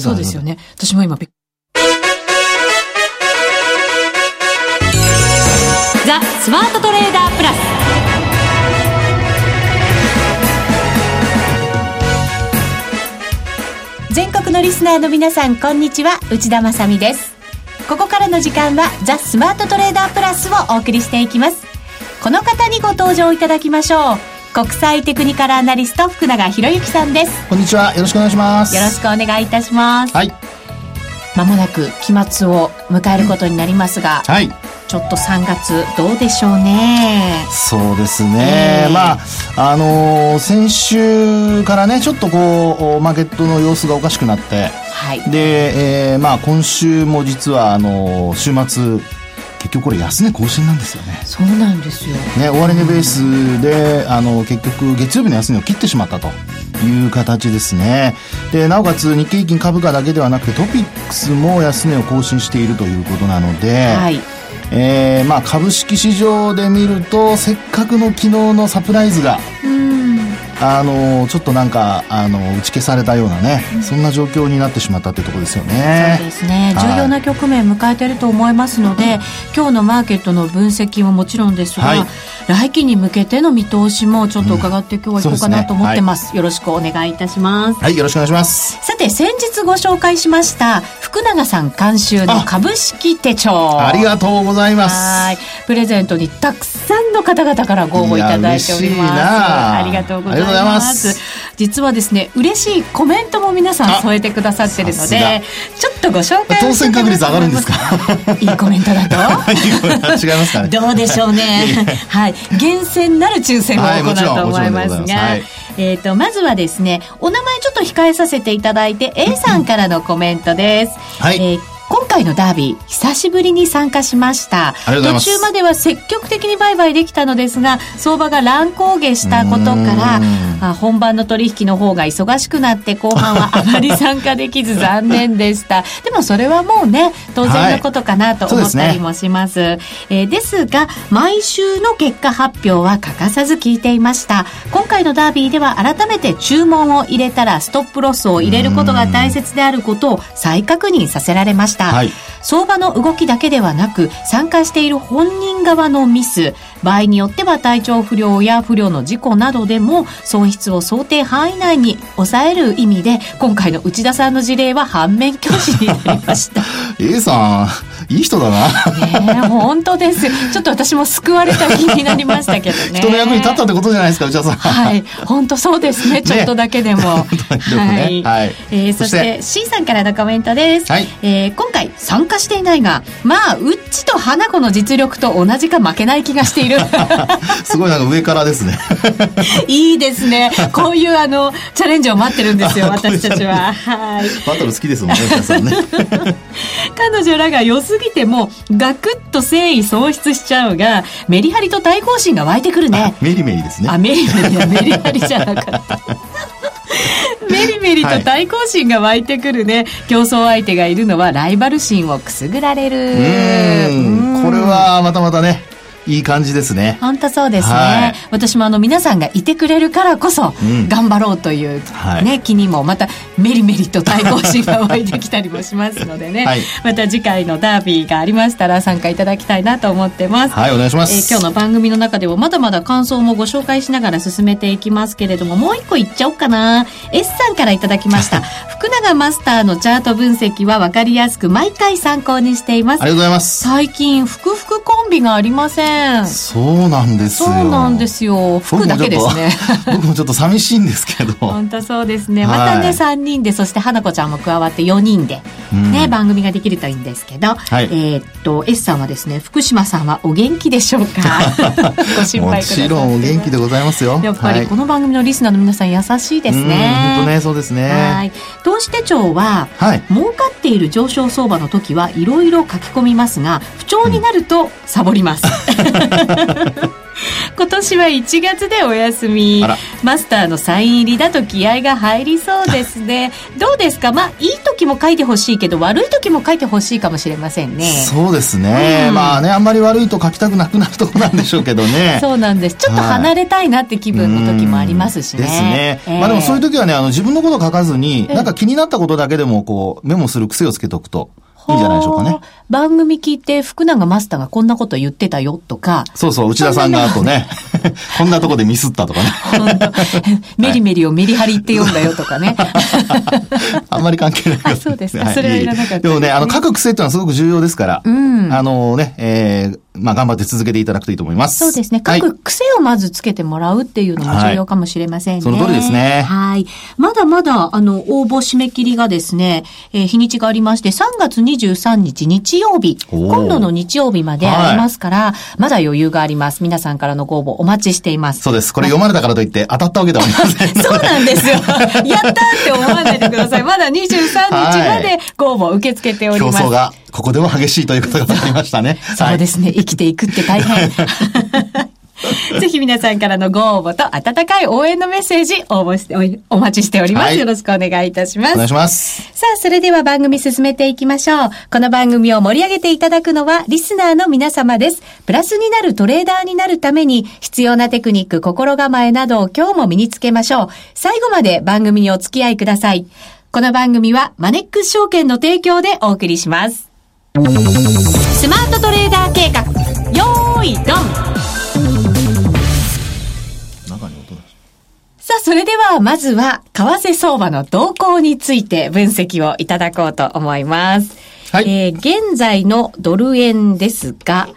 そうですよね。私も今びっザ・スマートトレーダープラス。全国のリスナーの皆さん、こんにちは。内田まさみです。ここからの時間は、ザ・スマートトレーダープラスをお送りしていきます。この方にご登場いただきましょう。国際テクニカルアナリスト、福永博之さんです。こんにちは。よろしくお願いします。よろしくお願いいたします。はい。まもなく期末を迎えることになりますが、はい。ちょっと3月どうでしょうね。そうですね。えーまあ、あのー先週からね、ちょっとこう、マーケットの様子がおかしくなって、はい。で、えーまあ、今週も実は、あのー週末、結局これ安値更新なんですよね。そうなんですよ。ね、終値ベースで、あの、結局、月曜日の安値を切ってしまったという形ですね。で、なおかつ、日経平均株価だけではなくて、トピックスも安値を更新しているということなので、はい。えーまあ、株式市場で見るとせっかくの昨日のサプライズが、うん。あのちょっとなんかあの打ち消されたようなね、そんな状況になってしまったってところですよねそうですね。はい重要な局面迎えていると思いますので、今日のマーケットの分析ももちろんですが、はい来期に向けての見通しもちょっと伺って今日は行こうかなと思ってます。そうよろしくお願いいたします。はいよろしくお願いしますさて、先日ご紹介しました、福永さん監修の株式手帳。ありがとうございますはい。プレゼントにたくさんの方々からご応募いただいております。ありがとうございありがとうございま。ます。実はですね、嬉しいコメントも皆さんあ添えてくださってるのさで、ちょっとご紹介を当選確率上がるんですか？いいコメントだと？違いますかね？どうでしょうね。はい。厳選なる抽選をはい行うと思います。がはい、えっと、まずはですね、お名前ちょっと控えさせていただいて、A さんからのコメントです。はい。えー今回のダービー、久しぶりに参加しました。途中までは積極的に売買できたのですが、相場が乱高下したことから本番の取引の方が忙しくなって、後半はあまり参加できず残念でした。でもそれはもうね、当然のことかなと思ったりもします。えーですが、毎週の結果発表は欠かさず聞いていました。今回のダービーでは改めて注文を入れたらストップロスを入れることが大切であることを再確認させられました。はい。相場の動きだけではなく参加している本人側のミス。場合によっては体調不良や不良の事故などでも損失を想定範囲内に抑える意味で今回の内田さんの事例は反面教師になりました。A さんいい人だな本当ですちょっと私も救われた気になりましたけどね人の役に立ったってことじゃないですか内田さんはい、本当そうですね。ちょっとだけでも。本当によくねはいえーそしてて C さんからのコメントです。はいえー今回参加していないが、まあ、ウッチと花子の実力と同じか負けない気がしている。すごいなんか上からですね いいですね。こういうあの、チャレンジを待ってるんですよ、私たちは。はい。バトル好きですもんね内田さんね 彼女らが良すぎても、ガクッと誠意喪失しちゃうが、メリハリと対抗心が湧いてくるね。メリメリですねあ、メリメリだ、メリハリじゃなかった。メリメリと対抗心が湧いてくるね。競争相手がいるのはライバル心をくすぐられる。これはまたまたねいい感じですね。本当そうですね、はい。私もあの皆さんがいてくれるからこそうん。頑張ろうという、はい。ね気にもまたメリメリと対抗心が湧いてきたりもしますのでね、はい。また次回のダービーがありましたら参加いただきたいなと思ってます。はいお願いしまえす、ー今日の番組の中でもまだまだ感想もご紹介しながら進めていきますけれどももう一個いっちゃおうかな。S さんからいただきました。福永マスターのチャート分析は分かりやすく毎回参考にしています。ありがとうございます。最近ふくふくコンビがありませんそうなんですよ。そうなんですよ。服だけですね。僕もちょっと 寂しいんですけど。本当そうですね。はいまたね、3人で、そして花子ちゃんも加わって4人で、うん。ね、番組ができるといいんですけど、はい。えーっと、S さんはですね、福島さんはお元気でしょうか？ご心も配くださってちろんお元気でございますよ。やっぱりはい。この番組のリスナーの皆さん優しいですね。本当ねそうですね。はい。投資手帳は、はい。儲かっている上昇相場の時はいろいろ書き込みますが、不調になるとサボります。今年は1月でお休み。マスターのサイン入りだと気合が入りそうですね。どうですか？まあいい時も書いてほしいけど悪い時も書いてほしいかもしれませんね。そうですね、うん、まあねあんまり悪いと書きたくなくなるとこなんでしょうけどね。そうなんです。ちょっと離れたいなって気分の時もありますしね、ですね、えー、まあでもそういう時はねあの自分のこと書かずに、なんか気になったことだけでもこうメモする癖をつけておくといいんじゃないでしょうかね。番組聞いて福永マスターがこんなこと言ってたよとか。そうそう、内田さんがあとね、こんなとこでミスったとかね。メリメリをメリハリって読んだよとかね。あんまり関係ないあ、そうですか。それはいらなかった、でもね、あの、書く癖っていうのはすごく重要ですから、うん、あのね、えー、まあ、頑張って続けていただくといいと思います。そうですね。書く癖をまずつけてもらうっていうのも重要かもしれませんね。はい、その通りですね。はい。まだまだ、あの、応募締め切りがですね、えー、日にちがありまして、3月23日日曜日、今度の日曜日までありますから、はい、まだ余裕があります。皆さんからのご応募お待ちしています。そうです。これ読まれたからといって当たったわけではありません。そうなんですよ。やったって思わないでください。まだ23日までご応募受け付けております。競争がここでも激しいということが分かりましたね。そうですね。生きていくって大変。ぜひ皆さんからのご応募と温かい応援のメッセージ応募してお、お待ちしております、はい、よろしくお願いいたします。お願いします。さあ、それでは番組進めていきましょう。この番組を盛り上げていただくのはリスナーの皆様です。プラスになるトレーダーになるために必要なテクニック、心構えなどを今日も身につけましょう。最後まで番組にお付き合いください。この番組はマネックス証券の提供でお送りします。スマートトレーダー計画、よそれでは、まずは、為替相場の動向について分析をいただこうと思います。はい。えー、現在のドル円ですが、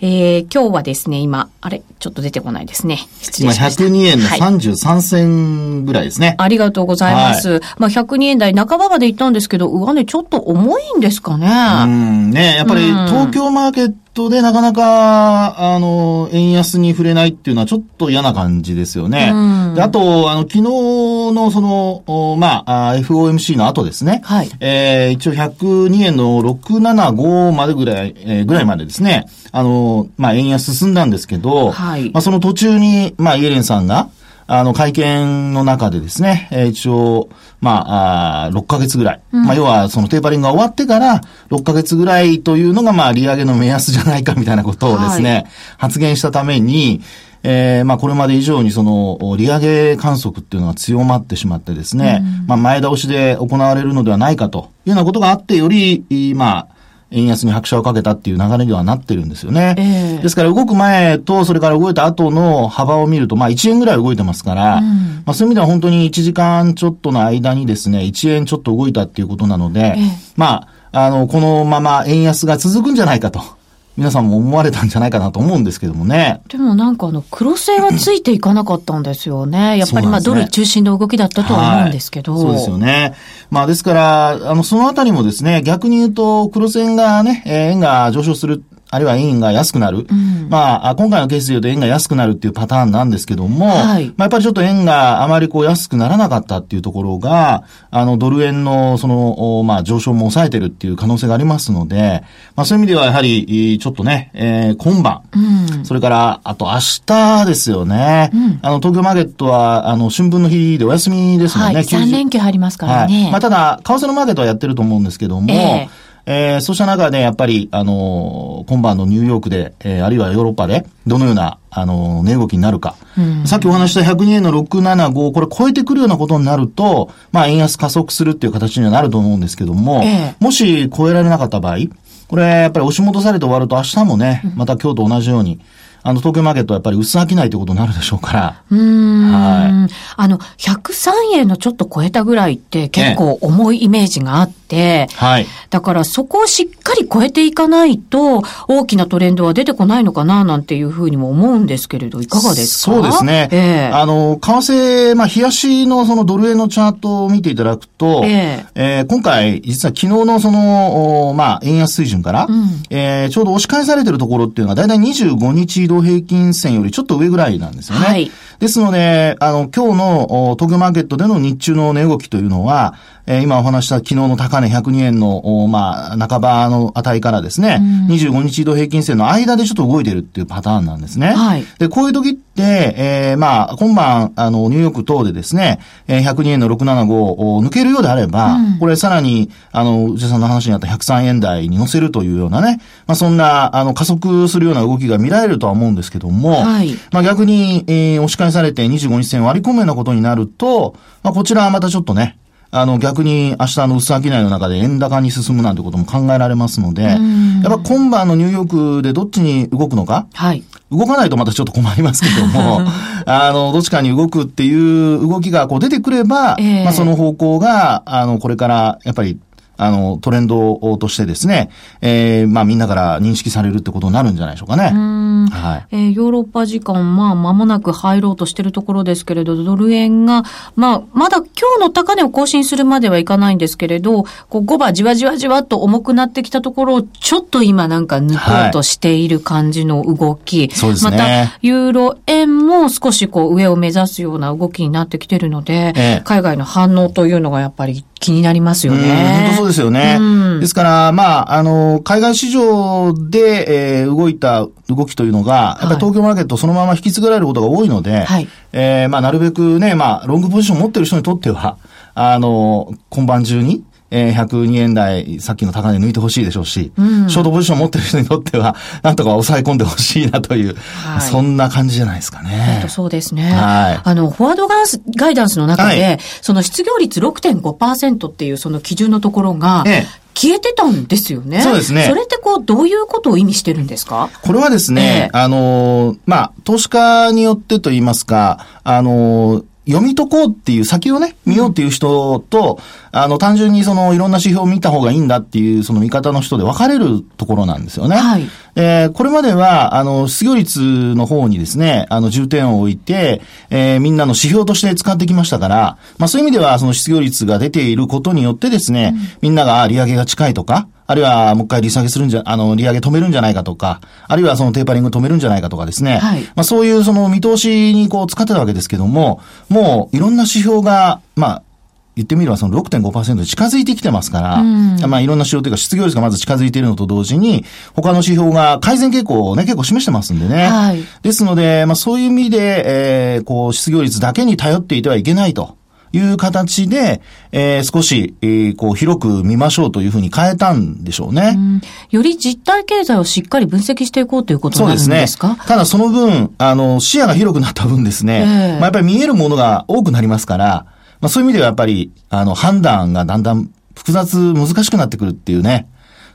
えー、今日はですね、今、あれ、ちょっと出てこないですね。失礼しました。今102円の33銭ぐらいですね、はい、ありがとうございます。はい、まあ102円台半ばまで行ったんですけど、上値ちょっと重いんですかね。うん、ね、やっぱり東京マーケットでなかなか、あの、円安に触れないっていうのはちょっと嫌な感じですよね。であと、あの、昨日のその、まあ、FOMC の後ですね。はい。えー、一応102円の675までぐらい、えー、ぐらいまでですね。あの、まあ、円安進んだんですけど、はい。まあ、その途中に、まあ、イエレンさんが、あの、会見の中でですね、えー、一応、まあ、あ6ヶ月ぐらい。うん、まあ、要は、そのテーパリングが終わってから、6ヶ月ぐらいというのが、まあ、利上げの目安じゃないかみたいなことをですね、はい、発言したために、えー、まあ、これまで以上にその、利上げ観測っていうのが強まってしまってですね、うん、まあ、前倒しで行われるのではないかというようなことがあって、より、まあ、円安に拍車をかけたっていう流れにはなってるんですよね。えー、ですから動く前と、それから動いた後の幅を見ると、まあ1円ぐらい動いてますから、うん、まあそういう意味では本当に1時間ちょっとの間にですね、1円ちょっと動いたっていうことなので、えー、まあ、あの、このまま円安が続くんじゃないかと。皆さんも思われたんじゃないかなと思うんですけどもね。でもなんかあの、黒線はついていかなかったんですよね。やっぱりまあ、ドル中心の動きだったとは思うんですけど。はい、そうですよね。まあですから、あの、そのあたりもですね、逆に言うと、黒線がね、えー、円が上昇するあるいは円が安くなる。うん、まあ、今回のケースで言うと円が安くなるっていうパターンなんですけども、はい、まあ、やっぱりちょっと円があまりこう安くならなかったっていうところが、あの、ドル円のその、まあ、上昇も抑えてるっていう可能性がありますので、まあ、そういう意味ではやはり、ちょっとね、えー、今晩、うん、それから、あと明日ですよね。うん、あの、東京マーケットは、あの、春分の日でお休みですもんね。はい、3連休入りますからね。はい、まあ、ただ、為替のマーケットはやってると思うんですけども、えーえー、そうした中で、やっぱり、あのー、今晩のニューヨークで、えー、あるいはヨーロッパで、どのような、あのー、値動きになるか。うん、さっきお話した102円の675、これ超えてくるようなことになると、まあ、円安加速するっていう形にはなると思うんですけども、えもし超えられなかった場合、これ、やっぱり押し戻されて終わると明日もね、また今日と同じように、あの、東京マーケットはやっぱり薄商いということになるでしょうから。うん。はい。あの、103円のちょっと超えたぐらいって結構重いイメージがあって、はい。だからそこをしっかり超えていかないと、大きなトレンドは出てこないのかな、なんていうふうにも思うんですけれど、いかがですか？そうですね。ええー、あの、為替、まあ、冷やしのそのドル円のチャートを見ていただくと、えー、えー、今回、実は昨日のその、まあ、円安水準から、うん、えー、ちょうど押し返されてるところっていうのは、だいたい25日移動平均線よりちょっと上ぐらいなんですよね。はい。ですので、あの、今日の東京マーケットでの日中の値動きというのは、えー、今お話した昨日の高値102円の、まあ、半ばの値からですね、うん、25日移動平均線の間でちょっと動いてるっていうパターンなんですね。はい。で、こういう時って、えー、まあ、今晩、あの、ニューヨーク等でですね、えー、102円の675を抜けるようであれば、うん、これさらに、あの、内田さんの話にあった103円台に乗せるというようなね、まあ、そんな、あの、加速するような動きが見られるとは思うんですけども、はい。まあ、逆に、えー、押し返されて25日線割り込むようなことになると、まあ、こちらはまたちょっとね、あの、逆に明日の薄商いの中で円高に進むなんてことも考えられますので、やっぱ今晩のニューヨークでどっちに動くのか、はい。動かないとまたちょっと困りますけども、あの、どっちかに動くっていう動きがこう出てくれば、えー、まあその方向が、あの、これからやっぱりあの、トレンドとしてですね、えー、まあみんなから認識されるってことになるんじゃないでしょうかね。はい。えー、ヨーロッパ時間、まあ間もなく入ろうとしているところですけれど、ドル円が、まあ、まだ今日の高値を更新するまではいかないんですけれど、こう5番じわじわじわと重くなってきたところを、ちょっと今なんか抜こうとしている感じの動き。はい、そうですね。また、ユーロ円も少しこう上を目指すような動きになってきてるので、ええ、海外の反応というのがやっぱり気になりますよね。本当そうですよね。ですから、まあ、あの、海外市場で、えー、動いた動きというのが、やっぱり東京マーケットそのまま引き継がれることが多いので、はい、えー、まあ、なるべくね、まあ、ロングポジションを持ってる人にとっては、あの、今晩中に、えー、102円台、さっきの高値抜いてほしいでしょうし、うん、ショートポジション持ってる人にとっては、なんとか抑え込んでほしいなという、はい、そんな感じじゃないですかね。そうですね。はい。あの、フォワードガンスガイダンスの中で、はい、その失業率6.5%っていうその基準のところが、ええ消えてたんですよね。そうですね。それってこう、どういうことを意味してるんですか？これはですね、えー、あの、まあ、投資家によってと言いますか、あの、読み解こうっていう、先をね、見ようっていう人と、あの、単純にその、いろんな指標を見た方がいいんだっていう、その見方の人で分かれるところなんですよね。はい。えー、これまでは、あの、失業率の方にですね、あの、重点を置いて、えー、みんなの指標として使ってきましたから、まあそういう意味では、その失業率が出ていることによってですね、うん、みんなが利上げが近いとか、あるいはもう一回利下げするんじゃ、あの、利上げ止めるんじゃないかとか、あるいはそのテーパリング止めるんじゃないかとかですね。はい。まあそういうその見通しにこう使ってたわけですけども、もういろんな指標が、まあ、言ってみればその6.5%に近づいてきてますから、うん、まあいろんな指標というか失業率がまず近づいているのと同時に、他の指標が改善傾向をね、結構示してますんでね。はい。ですので、まあそういう意味で、えー、こう失業率だけに頼っていてはいけないと。いう形で、えー、少し、えー、こう広く見ましょうというふうに変えたんでしょうね。うより実体経済をしっかり分析していこうということなんですか？そうですね。ただその分、あの、視野が広くなった分ですね、えー、まあやっぱり見えるものが多くなりますから、まあそういう意味ではやっぱり、あの、判断がだんだん複雑、難しくなってくるっていうね。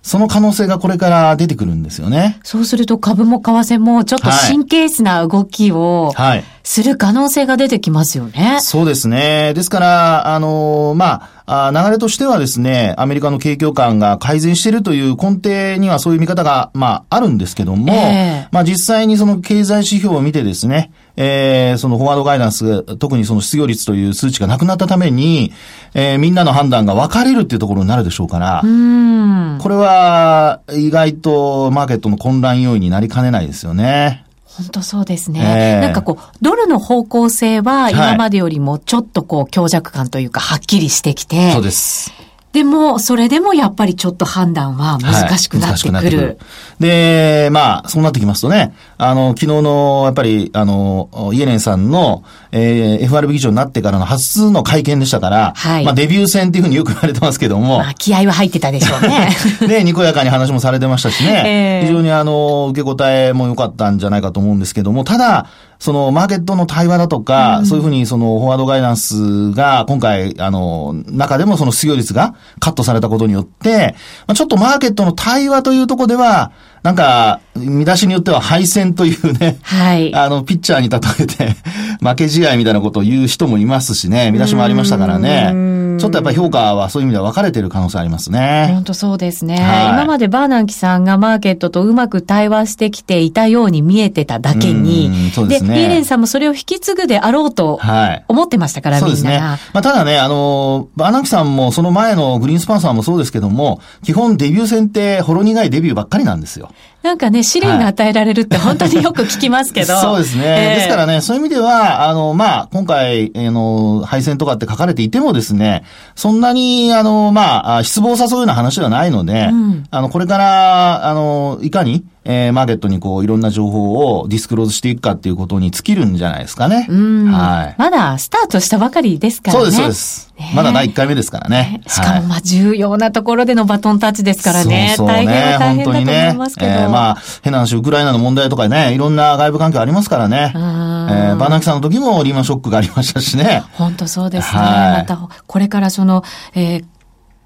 その可能性がこれから出てくるんですよね。そうすると株も為替もちょっと神経質な動きを、はい。する可能性が出てきますよね。そうですね。ですから、あの、まあ、流れとしてはですね、アメリカの景況感が改善しているという根底にはそういう見方が、まあ、あるんですけども、えー、まあ実際にその経済指標を見てですね、えー、そのフォワードガイダンス、特にその失業率という数値がなくなったために、えー、みんなの判断が分かれるっていうところになるでしょうから、これは意外とマーケットの混乱要因になりかねないですよね。本当そうですね、えー、なんかこう、ドルの方向性は今までよりもちょっとこう、強弱感というか、はっきりしてきて、そうです。でも、それでもやっぱりちょっと判断は難しくなってくる。はい、くるで、まあ、そうなってきますとね、あの、昨日の、やっぱり、あの、イエレンさんの、えー、FRB 議長になってからの初の会見でしたから、はい。まあ、デビュー戦っていうふうによく言われてますけども。まあ、気合は入ってたでしょうね。で、にこやかに話もされてましたしね。えー、非常にあの、受け答えも良かったんじゃないかと思うんですけども、ただ、そのマーケットの対話だとか、うん、そういうふうにそのフォワードガイダンスが今回、あの、中でもその失業率がカットされたことによって、まあ、ちょっとマーケットの対話というところでは、なんか、見出しによっては敗戦というね、はい。あの、ピッチャーに例えて負け試合みたいなことを言う人もいますしね、見出しもありましたからね。ちょっとやっぱり評価はそういう意味では分かれてる可能性ありますね。本当そうですね。はい、今までバーナンキさんがマーケットとうまく対話してきていたように見えてただけに、そうですね。で、イーレンさんもそれを引き継ぐであろうと思ってましたから、はい、みんな。そうですね。まあ、ただね、あの、バーナンキさんもその前のグリーンスパンサーもそうですけども、基本デビュー戦ってほろ苦いデビューばっかりなんですよ。なんかね、試練が与えられるって 本当によく聞きますけど。そうですね、えー、ですからね、そういう意味では、あの、まあ、今回、あの、敗戦とかって書かれていてもですね、そんなに、あの、まあ、失望を誘うような話ではないので、うん、あの、これから、あの、いかに、えー、マーケットにこう、いろんな情報をディスクローズしていくかっていうことに尽きるんじゃないですかね。はい。まだスタートしたばかりですからね。そうです、そうです。ね、まだ第1回目ですからね。しかも、まあ、重要なところでのバトンタッチですからね。そうそうね大変は大変だと思いますけど。ね、えー、まあ、変な話、ウクライナの問題とかね、いろんな外部環境ありますからね。えー、バナキさんの時もリーマンショックがありましたしね。本当そうですね。はい、また、これからその、えー、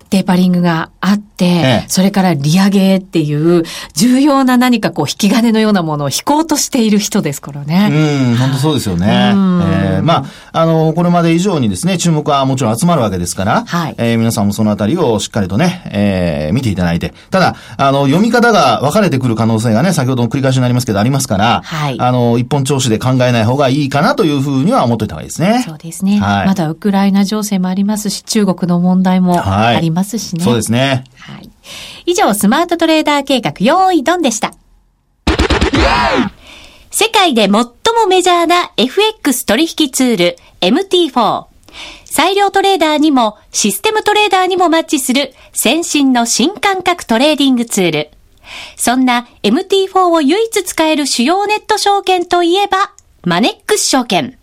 テーパリングがあって、ええ、それから利上げっていう重要な何かこう引き金のようなものを引こうとしている人ですからね。うん、本当そうですよね。えー、まあ、あの、これまで以上にですね、注目はもちろん集まるわけですから、はい、えー、皆さんもそのあたりをしっかりとね、えー、見ていただいて、ただ、あの、読み方が分かれてくる可能性がね、先ほどの繰り返しになりますけど、ありますから、はい、あの、一本調子で考えない方がいいかなというふうには思っておいた方がいいですね。そうですね。はい、まだウクライナ情勢もありますし、中国の問題もありますしね。そうですね。はい。以上、スマートトレーダー計画、用意ドンでした。世界で最もメジャーな FX 取引ツール MT4。裁量トレーダーにもシステムトレーダーにもマッチする先進の新感覚トレーディングツール。そんな MT4 を唯一使える主要ネット証券といえば、マネックス証券。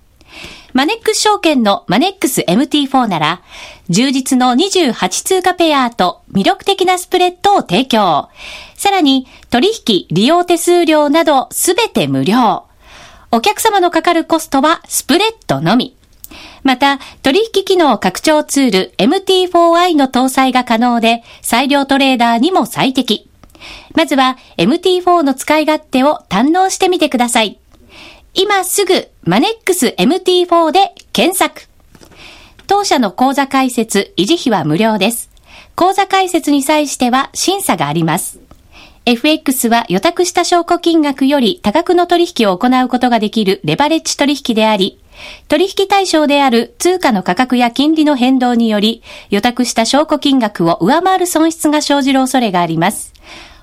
マネックス証券のマネックス MT4 なら、充実の28通貨ペアと魅力的なスプレッドを提供。さらに、取引、利用手数料などすべて無料。お客様のかかるコストはスプレッドのみ。また、取引機能拡張ツール MT4i の搭載が可能で、裁量トレーダーにも最適。まずは MT4 の使い勝手を堪能してみてください。今すぐマネックス MT4 で検索。当社の口座開設、維持費は無料です。口座開設に際しては審査があります。FX は予託した証拠金額より多額の取引を行うことができるレバレッジ取引であり、取引対象である通貨の価格や金利の変動により、予託した証拠金額を上回る損失が生じる恐れがあります。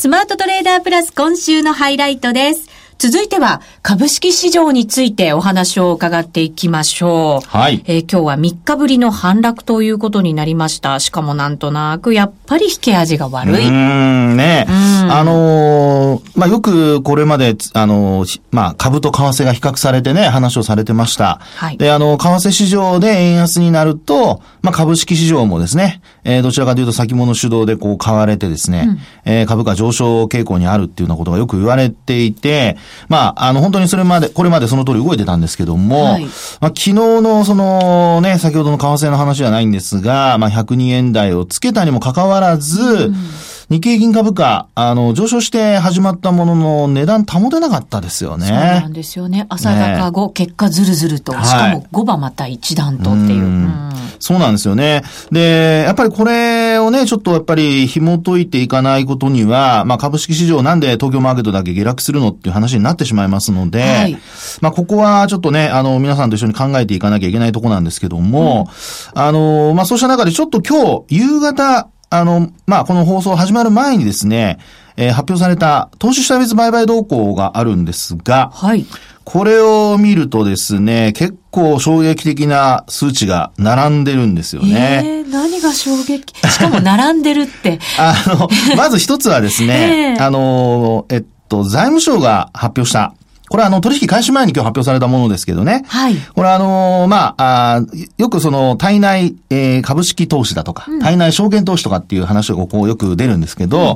スマートトレーダープラス今週のハイライトです。続いては株式市場についてお話を伺っていきましょう。はい。えー、今日は3日ぶりの反落ということになりました。しかもなんとなくやっぱり引け味が悪い。うん、ね。あのー、まあ、よくこれまで、あのー、まあ、株と為替が比較されてね、話をされてました。はい。で、あの、為替市場で円安になると、まあ、株式市場もですね、えー、どちらかというと先物主導でこう買われてですね、うん、えー、株価上昇傾向にあるっていうようなことがよく言われていて、まあ、あの、本当にそれまで、これまでその通り動いてたんですけども、はい、まあ、昨日のそのね、先ほどの為替の話じゃないんですが、まあ、102円台をつけたにもかかわらず、うん。日経銀株価、あの、上昇して始まったものの値段保てなかったですよね。そうなんですよね。朝高後、ね、結果ずるずると、しかも5番また一段とっていう。うそうなんですよね。で、やっぱりこれをね、ちょっとやっぱり紐解いていかないことには、まあ株式市場なんで東京マーケットだけ下落するのっていう話になってしまいますので、はい、まあここはちょっとね、あの、皆さんと一緒に考えていかなきゃいけないところなんですけども、うん、あの、まあそうした中でちょっと今日、夕方、あの、まあ、この放送始まる前にですね、えー、発表された投資下別売買動向があるんですが、はい。これを見るとですね、結構衝撃的な数値が並んでるんですよね。えー、何が衝撃？しかも並んでるって。あの、まず一つはですね、えー、あの、えっと、財務省が発表したこれはあの、取引開始前に今日発表されたものですけどね。はい。これはあの、まあ、あよくその、体内、えー、株式投資だとか、うん、体内証券投資とかっていう話がここよく出るんですけど、うん、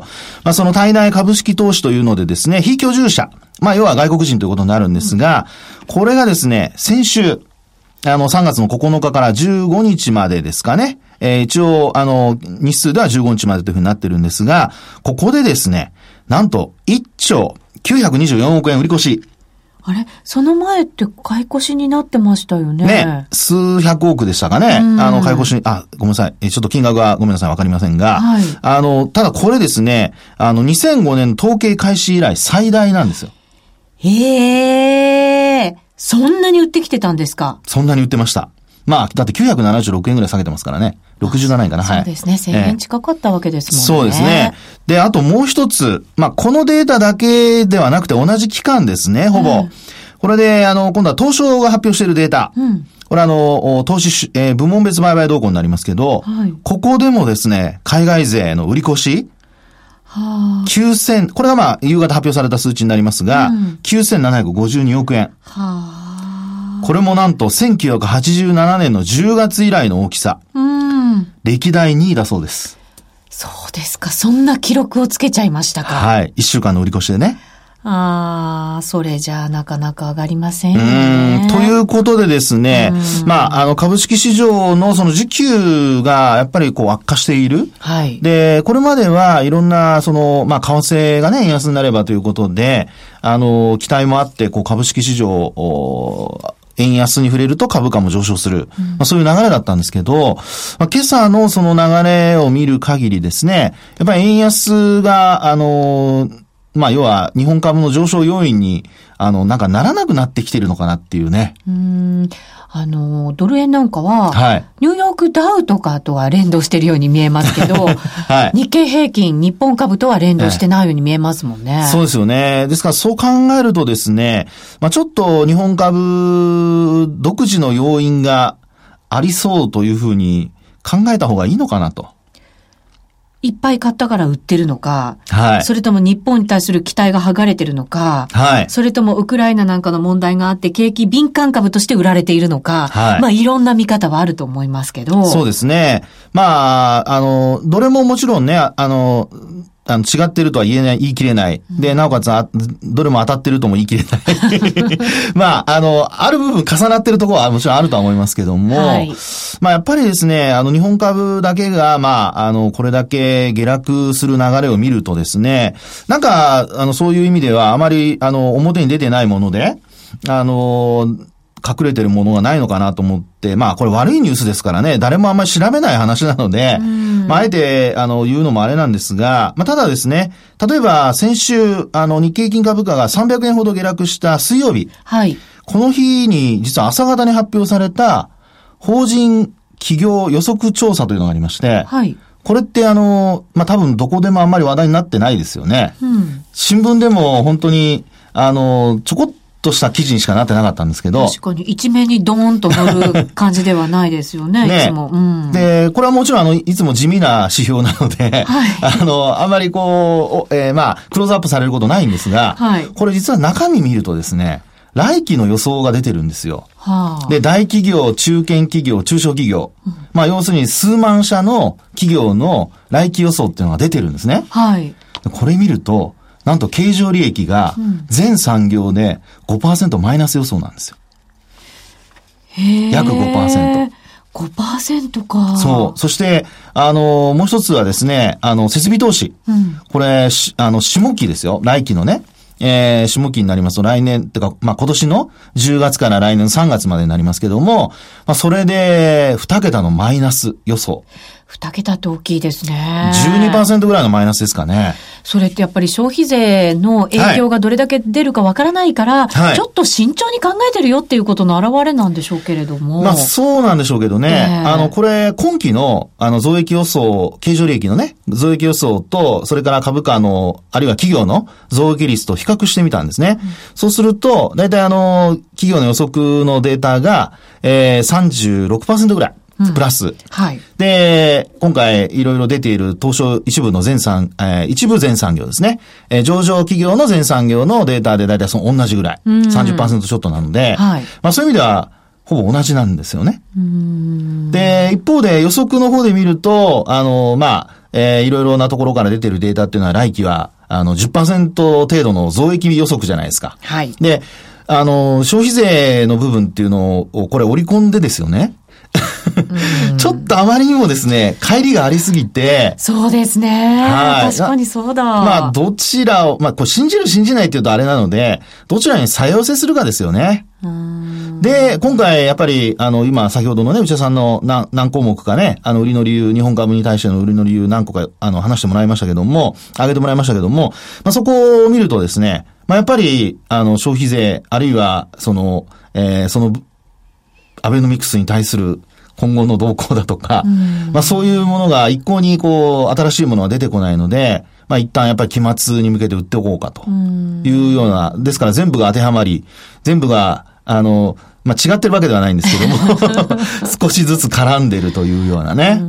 まあ、その体内株式投資というのでですね、非居住者、まあ、要は外国人ということになるんですが、うん、これがですね、先週、あの、3月の9日から15日までですかね。えー、一応、あの、日数では15日までというふうになってるんですが、ここでですね、なんと1兆924億円売り越し。あれ？その前って買い越しになってましたよね。ね。数百億でしたかね。あの、買い越し、あ、ごめんなさい。ちょっと金額はごめんなさい。わかりませんが。はい。あの、ただこれですね、あの、2005年統計開始以来最大なんですよ。へえ。そんなに売ってきてたんですか？そんなに売ってました。まあ、だって976円ぐらい下げてますからね。67円かな。はい。そうですね。1000円近かったわけですもんね。そうですね。で、あともう一つ。まあ、このデータだけではなくて同じ期間ですね、ほぼ。うん、これで、あの、今度は東証が発表しているデータ。うん、これあの、投資、えー、部門別売買動向になりますけど、はい、ここでもですね、海外勢の売り越し、はあ、9000、これがまあ、夕方発表された数値になりますが、うん、9752億円。はあこれもなんと1987年の10月以来の大きさ。うん。歴代2位だそうです。そうですか。そんな記録をつけちゃいましたか。はい。1週間の売り越しでね。ああ、それじゃあなかなか上がりませんよね。ということでですね、まあ、あの、株式市場のその需給がやっぱりこう悪化している。はい。で、これまではいろんな、その、まあ、為替がね、円安になればということで、あの、期待もあって、こう、株式市場、円安に触れると株価も上昇する。うん、まあ、そういう流れだったんですけど、まあ、今朝のその流れを見る限りですね、やっぱり円安が、あの、まあ、要は日本株の上昇要因に、あの、なんかならなくなってきてるのかなっていうね。うん。あの、ドル円なんかは、はい、ニューヨークダウとかとは連動してるように見えますけど、はい、日経平均、日本株とは連動してないように見えますもんね。そうですよね。ですからそう考えるとですね、まあちょっと日本株独自の要因がありそうというふうに考えた方がいいのかなと。いっぱい買ったから売ってるのか、はい、それとも日本に対する期待が剥がれてるのか、はい、それともウクライナなんかの問題があって景気敏感株として売られているのか、はい、まあいろんな見方はあると思いますけど。そうですね。まあ、あの、どれももちろんね、あの、あの、違ってるとは言えない、言い切れない。で、なおかつ、どれも当たってるとも言い切れない。まあ、あの、ある部分重なってるところはもちろんあるとは思いますけども、はい、まあ、やっぱりですね、あの、日本株だけが、まあ、あの、これだけ下落する流れを見るとですね、なんか、あの、そういう意味では、あまり、あの、表に出てないもので、あの、隠れてるものがないのかなと思って、まあこれ悪いニュースですからね、誰もあんまり調べない話なので、まああえて、あの、言うのもあれなんですが、まあただですね、例えば先週、あの、日経金株価が300円ほど下落した水曜日。はい。この日に、実は朝方に発表された、法人企業予測調査というのがありまして、はい。これってあの、まあ、多分どこでもあんまり話題になってないですよね。うん。新聞でも本当に、あの、ちょこっとした記事にしかなってなかったんですけど。確かに、一面にドーンと乗る感じではないですよね、ねいつも、うん。で、これはもちろん、あの、いつも地味な指標なので、はい、あの、あんまりこう、えー、まあ、クローズアップされることないんですが、はい、これ実は中身見るとですね、来期の予想が出てるんですよ。はあ、で、大企業、中堅企業、中小企業。うん、まあ、要するに数万社の企業の来期予想っていうのが出てるんですね。はい。これ見ると、なんと経常利益が全産業で5%マイナス予想なんですよ。約5%。5%か。そう。そして、あの、もう一つはですね、あの、設備投資。うん、これ、あの、下期ですよ。来期のね。えー、下期になりますと来年、ってか、まあ、今年の10月から来年3月までになりますけども、まあ、それで、2桁のマイナス予想。2桁って大きいですね。12%ぐらいのマイナスですかね。それってやっぱり消費税の影響がどれだけ出るかわからないから、はい、ちょっと慎重に考えてるよっていうことの表れなんでしょうけれども。まあそうなんでしょうけどね。えー、あの、これ、今期の、あの、増益予想、経常利益のね、増益予想と、それから株価の、あるいは企業の増益率と比較してみたんですね。うん、そうすると、大体あの、企業の予測のデータが、えー、36%ぐらい。プラス、うん。はい。で、今回いろいろ出ている東証一部の全産、えー、一部全産業ですね。えー、上場企業の全産業のデータで大体その同じぐらい。うん、30%ちょっとなので、はい。まあそういう意味では、ほぼ同じなんですよね。で、一方で予測の方で見ると、あの、まあ、えー、いろいろなところから出てるデータっていうのは来期は、あの、10%程度の増益予測じゃないですか。はい。で、あの、消費税の部分っていうのを、これ織り込んでですよね。ちょっとあまりにもですね、帰りがありすぎて。そうですね。はい。確かにそうだ。まあ、どちらを、まあ、こう信じる信じないっていうとあれなので、どちらに再寄せするかですよね。で、今回、やっぱり、あの、今、先ほどのね、内田さんの何、何項目かね、あの、売りの理由、日本株に対しての売りの理由何個か、あの、話してもらいましたけども、挙げてもらいましたけども、まあ、そこを見るとですね、まあ、やっぱり、あの、消費税、あるいは、その、えー、その、アベノミクスに対する今後の動向だとか、まあそういうものが一向にこう、新しいものが出てこないので、まあ一旦やっぱり期末に向けて売っておこうかというような、ですから全部が当てはまり、全部が、あの、まあ違ってるわけではないんですけども 少しずつ絡んでるというようなね。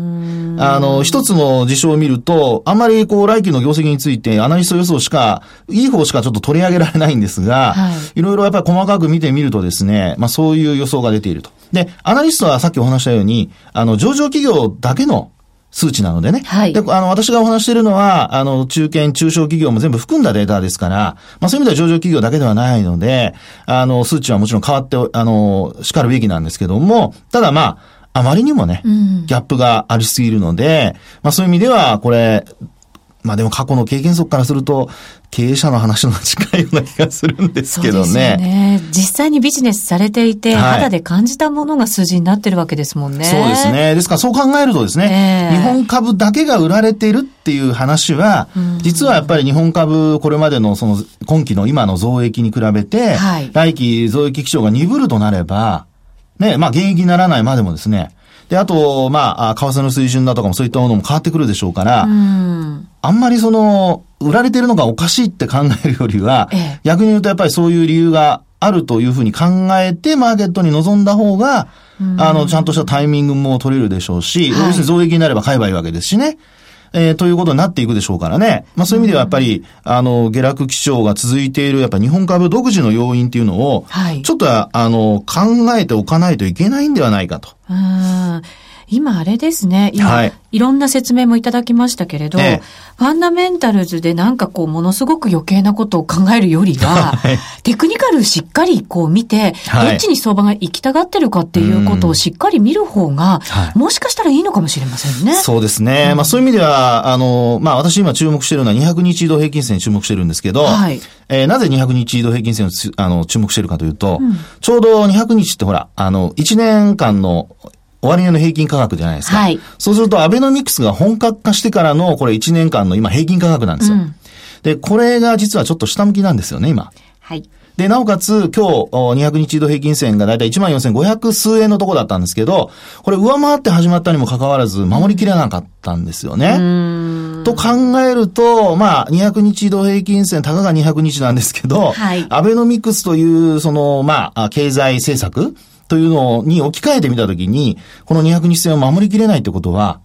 あの、一つの事象を見ると、あんまりこう、来期の業績について、アナリスト予想しか、いい方しかちょっと取り上げられないんですが、はい、いろいろやっぱり細かく見てみるとですね、まあそういう予想が出ていると。で、アナリストはさっきお話したように、あの、上場企業だけの数値なのでね。はい。で、あの、私がお話しているのは、あの、中堅、中小企業も全部含んだデータですから、まあそういう意味では上場企業だけではないので、あの、数値はもちろん変わって、あの、叱るべきなんですけども、ただまあ、あまりにもね、ギャップがありすぎるので、まあそういう意味では、これ、まあでも過去の経験則からすると、経営者の話の近いような気がするんですけどね。そうですね。実際にビジネスされていて、はい、肌で感じたものが数字になってるわけですもんね。そうですね。ですからそう考えるとですね、えー、日本株だけが売られているっていう話は、実はやっぱり日本株、これまでのその今期の今の増益に比べて、はい、来期増益基調が鈍るとなれば、ね、まあ、現役にならないまでもですね、で、あと、まあ、為替の水準だとかもそういったものも変わってくるでしょうから、ん。あんまりその、売られてるのがおかしいって考えるよりは、ええ、逆に言うとやっぱりそういう理由があるというふうに考えて、マーケットに臨んだ方が、あの、ちゃんとしたタイミングも取れるでしょうし、はい、要するに増益になれば買えばいいわけですしね。えー、ということになっていくでしょうからね。まあそういう意味ではやっぱり、あの、下落基調が続いている、やっぱ日本株独自の要因っていうのを、はい、ちょっと、あの、考えておかないといけないんではないかと。うん今あれですね。今、はい、いろんな説明もいただきましたけれど、ええ、ファンダメンタルズでなんかこう、ものすごく余計なことを考えるよりは、はい、テクニカルしっかりこう見て、どっちに相場が行きたがってるかっていうことをしっかり見る方が、もしかしたらいいのかもしれませんね。そうですね。うん、まあそういう意味では、あの、まあ私今注目しているのは200日移動平均線に注目してるんですけど、はい、えー、なぜ200日移動平均線をあの注目しているかというと、うん、ちょうど200日ってほら、あの、1年間の終値の平均価格じゃないですか。はい。そうすると、アベノミクスが本格化してからの、これ1年間の今平均価格なんですよ。うん、で、これが実はちょっと下向きなんですよね、今。はい。で、なおかつ、今日、200日移動平均線がだいたい14,500数円のとこだったんですけど、これ上回って始まったにもかかわらず、守りきれなかったんですよね。と考えると、まあ、200日移動平均線、たかが200日なんですけど、はい、アベノミクスという、その、まあ、経済政策、というのに置き換えてみたときに、この200日線を守りきれないってことは、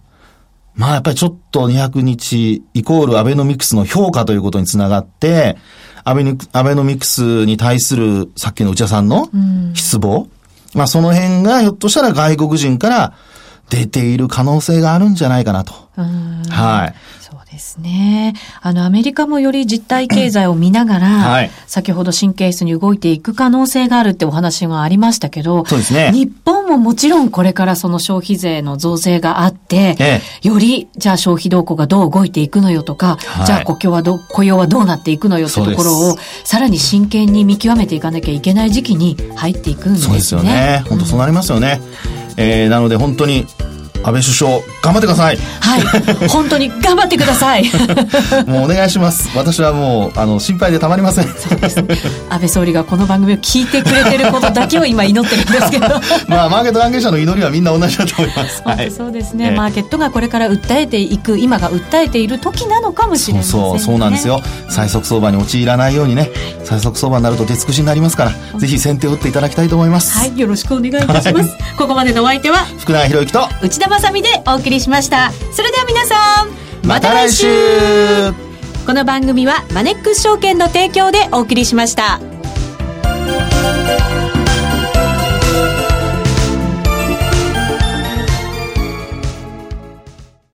まあやっぱりちょっと200日イコールアベノミクスの評価ということにつながって、アベアベノミクスに対するさっきの内田さんの失望、うん、まあその辺がひょっとしたら外国人から出ている可能性があるんじゃないかなと。はい。ですね。あの、アメリカもより実体経済を見ながら、はい、先ほど神経質に動いていく可能性があるってお話がありましたけど、そうですね。日本ももちろんこれからその消費税の増税があって、ええ、より、じゃあ消費動向がどう動いていくのよとか、はい、じゃあ雇用はど、雇用はどうなっていくのよってところを、さらに真剣に見極めていかなきゃいけない時期に入っていくんですね。そうですよね。本当そうなりますよね。うん、えー、なので本当に安倍首相頑張ってください。はい。本当に頑張ってください。もうお願いします。私はもうあの心配でたまりません。そうです、ね、安倍総理がこの番組を聞いてくれてることだけを今祈ってるんですけど。まあマーケット関係者の祈りはみんな同じだと思います。はい、そうですね、えー、マーケットがこれから訴えていく今が訴えている時なのかもしれない、ね、そうそうなんですよ。最速相場に陥らないようにね。最速相場になると鉄口になりますからぜひ先手を打っていただきたいと思います。はい。よろしくお願いいたします、はい、ここまでのお相手は福永博之と内田まさでお送りしました。それでは皆さんまた来週。この番組はマネックス証券の提供でお送りしました。